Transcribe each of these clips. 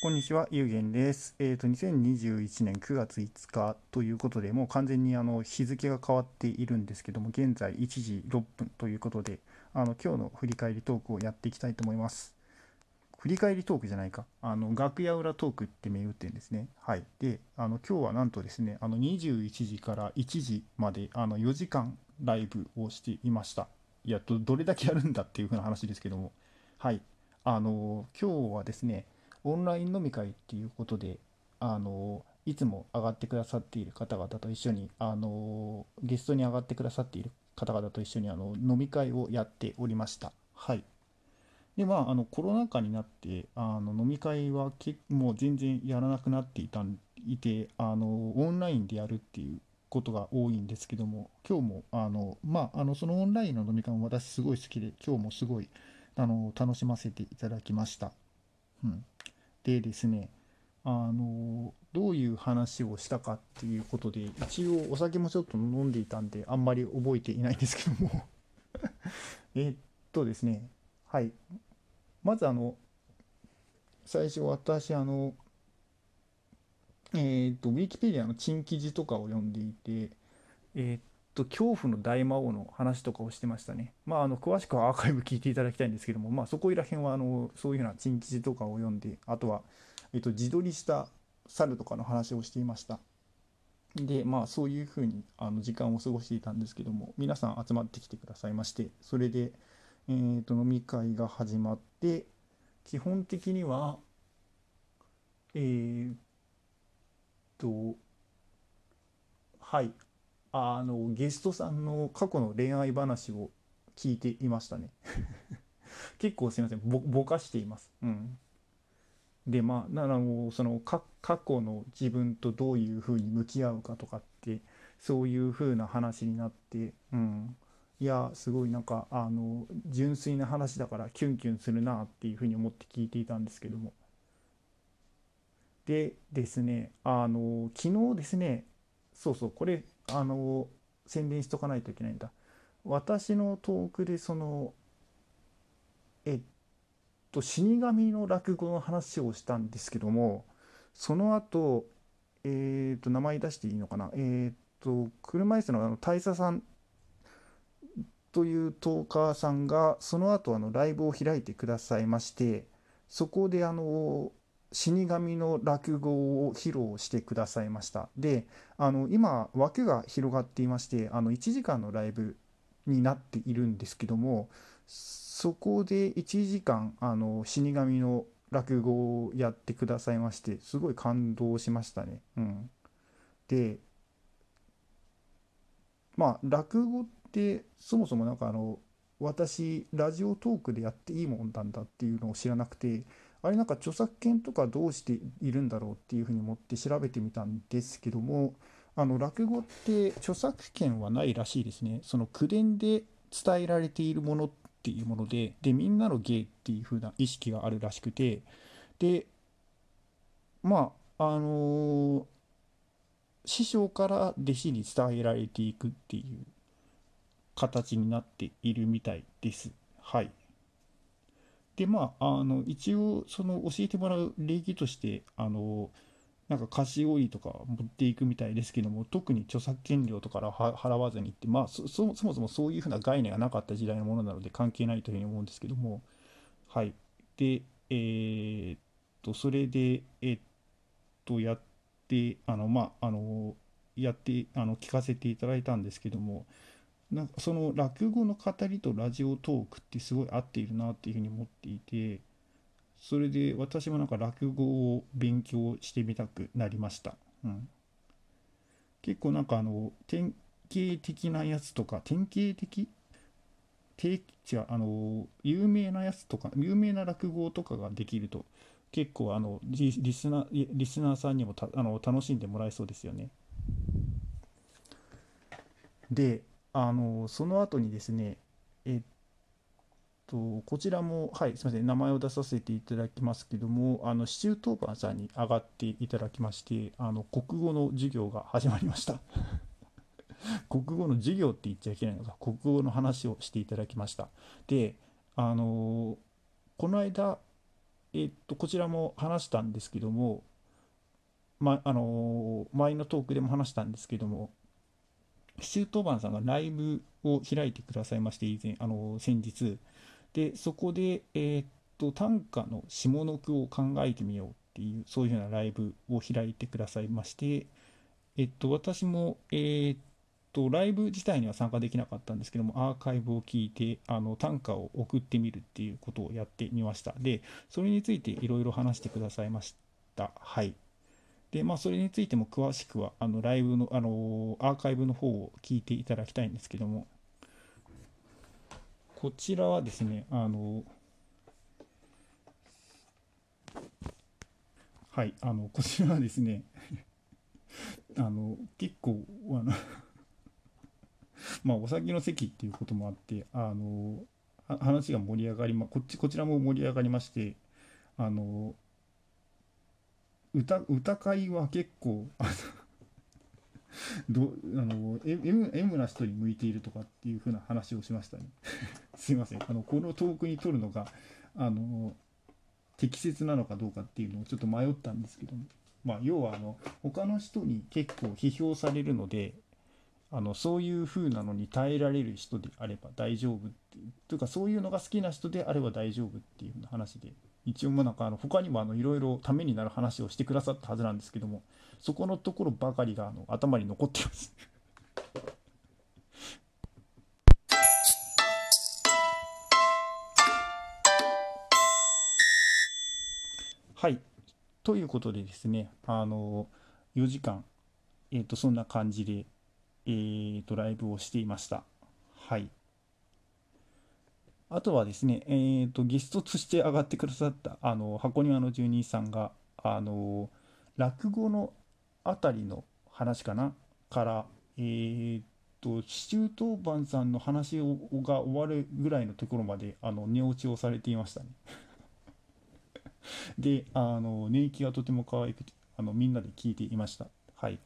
こんにちは、ゆうげんです。えっ、と、2021年9月5日ということで、もう完全にあの日付が変わっているんですけども、現在1時6分ということで、あの今日の振り返りトークをやっていきたいと思います。振り返りトークじゃないか、あの楽屋裏トークって銘打ってるんですね。はい。で、あの今日はなんとですね、あの21時から1時まであの4時間ライブをしていました。いや、どどれだけやるんだっていう風な話ですけども、はい。あの今日はですね、オンライン飲み会っていうことで、あのいつも上がってくださっている方々と一緒に、あのゲストに上がってくださっている方々と一緒にあの飲み会をやっておりました。はい。で、まあ、あのコロナ禍になって、あの飲み会はけもう全然やらなくなっていたいて、あのオンラインでやるっていうことが多いんですけども、今日もあの、まあ、あのそのオンラインの飲み会も私すごい好きで、今日もすごいあの楽しませていただきました。うん、でですね、あのどういう話をしたかっていうことで、一応お酒もちょっと飲んでいたんで、あんまり覚えていないんですけども。えっとですね、はい、まずあの、最初私、あの、えっと、ウィキペディアの珍記事とかを読んでいて、えっと、恐怖の大魔王の話とかをしてましたね。まあ、あの、詳しくはアーカイブ聞いていただきたいんですけども、まあ、そこいら辺は、あの、そういうような珍記事とかを読んで、あとは、えっと、自撮りした猿とかの話をしていました。で、まあ、そういうふうに、あの、時間を過ごしていたんですけども、皆さん集まってきてくださいまして、それで、えっと、飲み会が始まって、基本的には、えーっと、はい、あのゲストさんの過去の恋愛話を聞いていましたね。結構すいません。ぼぼかしています。うん。でまあならもうその過去の自分とどういうふうに向き合うかとかってそういうふうな話になってうん。いやすごいなんかあの純粋な話だからキュンキュンするなっていうふうに思って聞いていたんですけども。でですねあの昨日ですねそうそうこれあの宣伝しとかないといけないんだ。私のトークでそのえっと死神の落語の話をしたんですけどもその後えっと名前出していいのかな？えっと車椅子のあの大佐さんというトーカーさんがその後あのライブを開いてくださいましてそこであの死神の落語を披露してくださいましたであの今枠が広がっていましてあの1時間のライブになっているんですけどもそこで1時間あの死神の落語をやってくださいましてすごい感動しましたね。うん、でまあ落語ってそもそもなんかあの私ラジオトークでやっていいもんなんだっていうのを知らなくてあれなんか著作権とかどうしているんだろうっていうふうに思って調べてみたんですけどもあの落語って著作権はないらしいですねその口伝で伝えられているものっていうものででみんなの芸っていうふうな意識があるらしくてでまああの師匠から弟子に伝えられていくっていう形になっているみたいですはい。でまああの一応その教えてもらう礼儀としてあのなんか菓子折りとか持っていくみたいですけども特に著作権料とか払わずにってまあそそもそもそういうふうな概念がなかった時代のものなので関係ないというふうに思うんですけどもはい。でえーっとそれでえーっとやってあのまああのやってあの聞かせていただいたんですけどもなその落語の語りとラジオトークってすごい合っているなっていうふうに思っていてそれで私もなんか落語を勉強してみたくなりました、うん、結構なんかあの典型的なやつとか典型的定違うあの有名なやつとか有名な落語とかができると結構あのリリスナーリスナーさんにもたあの楽しんでもらえそうですよね。であのその後にですね、えっと、こちらも、はい、すみません、名前を出させていただきますけども、あの、シチュートーパーさんに上がっていただきまして、あの、国語の授業が始まりました。国語の授業って言っちゃいけないのか、国語の話をしていただきました。で、あの、この間、えっと、こちらも話したんですけども、ま、あの前のトークでも話したんですけども、シュートバンさんがライブを開いてくださいまして、以前、あの先日。で、そこで、えーっと、短歌の下の句を考えてみようっていう、そういうようなライブを開いてくださいまして、えっと、私も、えーっと、ライブ自体には参加できなかったんですけども、アーカイブを聞いて、あの、短歌を送ってみるっていうことをやってみました。で、それについていろいろ話してくださいました。はい。で、まあ、それについても詳しくは、あの、ライブの、あの、アーカイブの方を聞いていただきたいんですけども、こちらはですね、あの、はい、あの、こちらはですね、あの、結構、あの、まあ、お酒の席っていうこともあって、あの、話が盛り上がりま、こっち、こちらも盛り上がりまして、あの、歌、歌会は結構、あの、どあの M, M な人に向いているとかっていう風な話をしましたね。すいません。あの、このトークに取るのが、あの、適切なのかどうかっていうのをちょっと迷ったんですけども、まあ、要は、あの、他の人に結構批評されるので、あの、そういう風なのに耐えられる人であれば大丈夫っていう、というか、そういうのが好きな人であれば大丈夫っていう風な話で、一応もなんかあの他にもあのいろいろためになる話をしてくださったはずなんですけどもそこのところばかりがあの頭に残ってます。はい。ということでですねあの4時間えっ、とそんな感じでえっ、とライブをしていました。はい。あとはですね、えーと、ゲストとして上がってくださった、あの、箱庭の住人さんが、あの、落語のあたりの話かなから、えーと、シチュー当番さんの話をが終わるぐらいのところまで、あの、寝落ちをされていましたね。で、あの、寝息がとても可愛くて、あの、みんなで聞いていました。はい。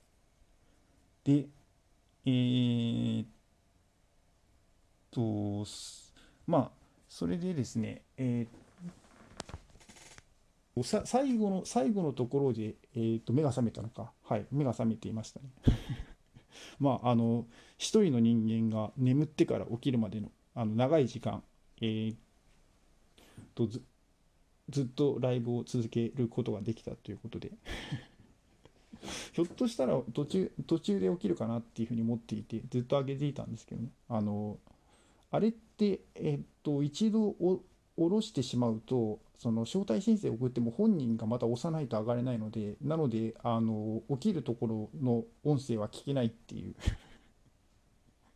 で、えーと、まあ、それでですね、えーさ最後の、最後のところで、えーと、目が覚めたのか。はい、目が覚めていましたね。まあ、あの、一人の人間が眠ってから起きるまでの、あの、長い時間、えーとず、ずっとライブを続けることができたということで。ひょっとしたら途中、途中で起きるかなっていうふうに思っていて、ずっと上げていたんですけどね。あの、あれって、えっと、一度お下ろしてしまうと、その招待申請を送っても本人がまた押さないと上がれないので、なので、あの、起きるところの音声は聞けないっていう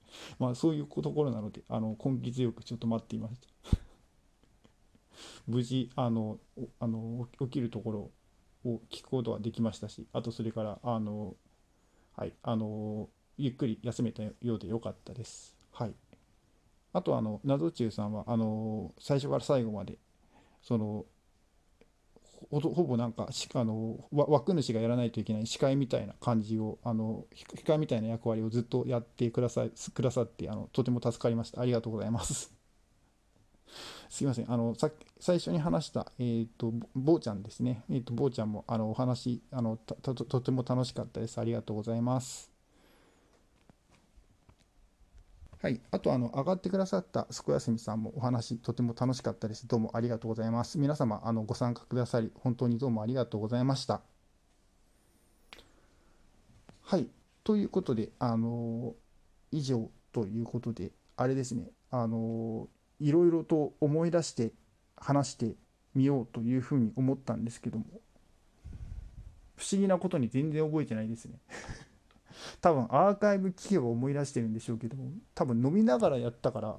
まあ、そういうところなので、あの、根気強くちょっと待っていました。無事、あの、あの、起きるところを聞くことができましたし、あとそれから、あの、はい、あの、ゆっくり休めたようでよかったです。はい。あとあの謎中さんはあの最初から最後までそのほぼなんかあの枠主がやらないといけない司会みたいな感じをあの司会みたいな役割をずっとやってくださくださってあのとても助かりました。ありがとうございます。すいません。あのさ最初に話したえっ、ー、とぼぼうちゃんですね。えっ、ー、とぼうちゃんもあのお話あのとても楽しかったです。ありがとうございます。はい、あとあの上がってくださったすこやすみさんもお話とても楽しかったです。どうもありがとうございます。皆様あのご参加くださり本当にどうもありがとうございました。はい、ということであの以上ということであれですねあのいろいろと思い出して話してみようというふうに思ったんですけども不思議なことに全然覚えてないですね。多分アーカイブ聞けば思い出してるんでしょうけども多分飲みながらやったから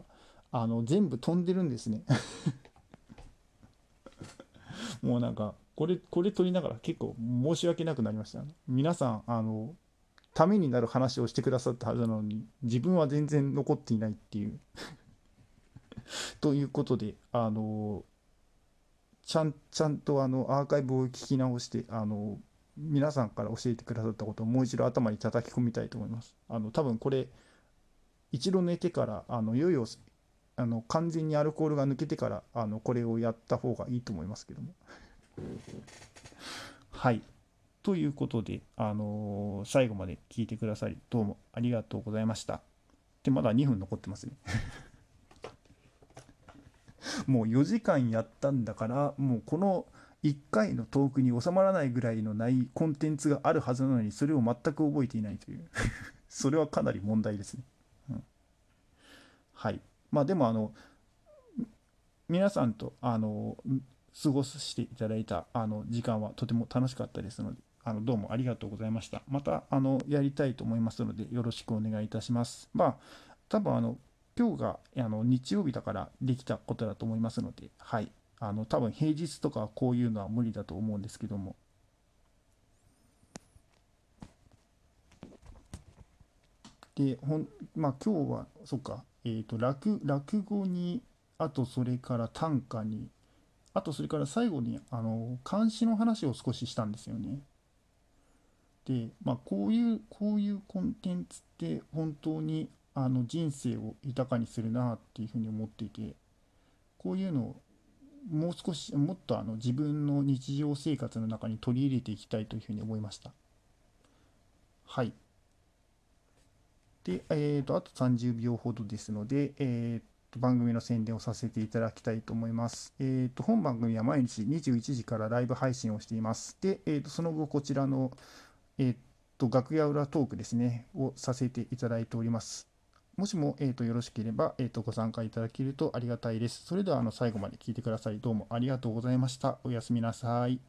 あの全部飛んでるんですね。もうなんかこれこれ撮りながら結構申し訳なくなりました、皆さんあのためになる話をしてくださったはずなのに自分は全然残っていないっていう。ということであのちゃんちゃんとあのアーカイブを聞き直してあの皆さんから教えてくださったことをもう一度頭に叩き込みたいと思います。あの多分これ一度寝てからあの夜をあの完全にアルコールが抜けてからあのこれをやった方がいいと思いますけども。はい。ということで、あのー最後まで聞いてくださり、どうもありがとうございました。で、まだ2分残ってますね。もう4時間やったんだから、もうこの1回のトークに収まらないぐらいのないコンテンツがあるはずなのに、それを全く覚えていないという。それはかなり問題ですね。うんはい。まあでも、あの、皆さんと、あの、過ごしていただいたあの時間はとても楽しかったですので、あのどうもありがとうございました。またあのやりたいと思いますので、よろしくお願いいたします。まあ、多分あの今日があの日曜日だからできたことだと思いますので、はい。あの多分平日とかこういうのは無理だと思うんですけども。で、ほんまあ今日は、そっか、えっ、と落、落語に、あとそれから短歌に、あとそれから最後にあの漢詩の話を少ししたんですよね。で、まあ、こういうこういうコンテンツって本当にあの人生を豊かにするなっていうふうに思っていてこういうのをもう少しもっとあの自分の日常生活の中に取り入れていきたいというふうに思いました。はい。で、えー、とあと30秒ほどですので、えーと番組の宣伝をさせていただきたいと思います。えー、と本番組は毎日21時からライブ配信をしています。で、えー、とその後こちらの、えー、と楽屋裏トークですね、をさせていただいております。もしも、えー、とよろしければ、えー、とご参加いただけるとありがたいです。それではあの最後まで聞いてくださいどうもありがとうございました。おやすみなさい。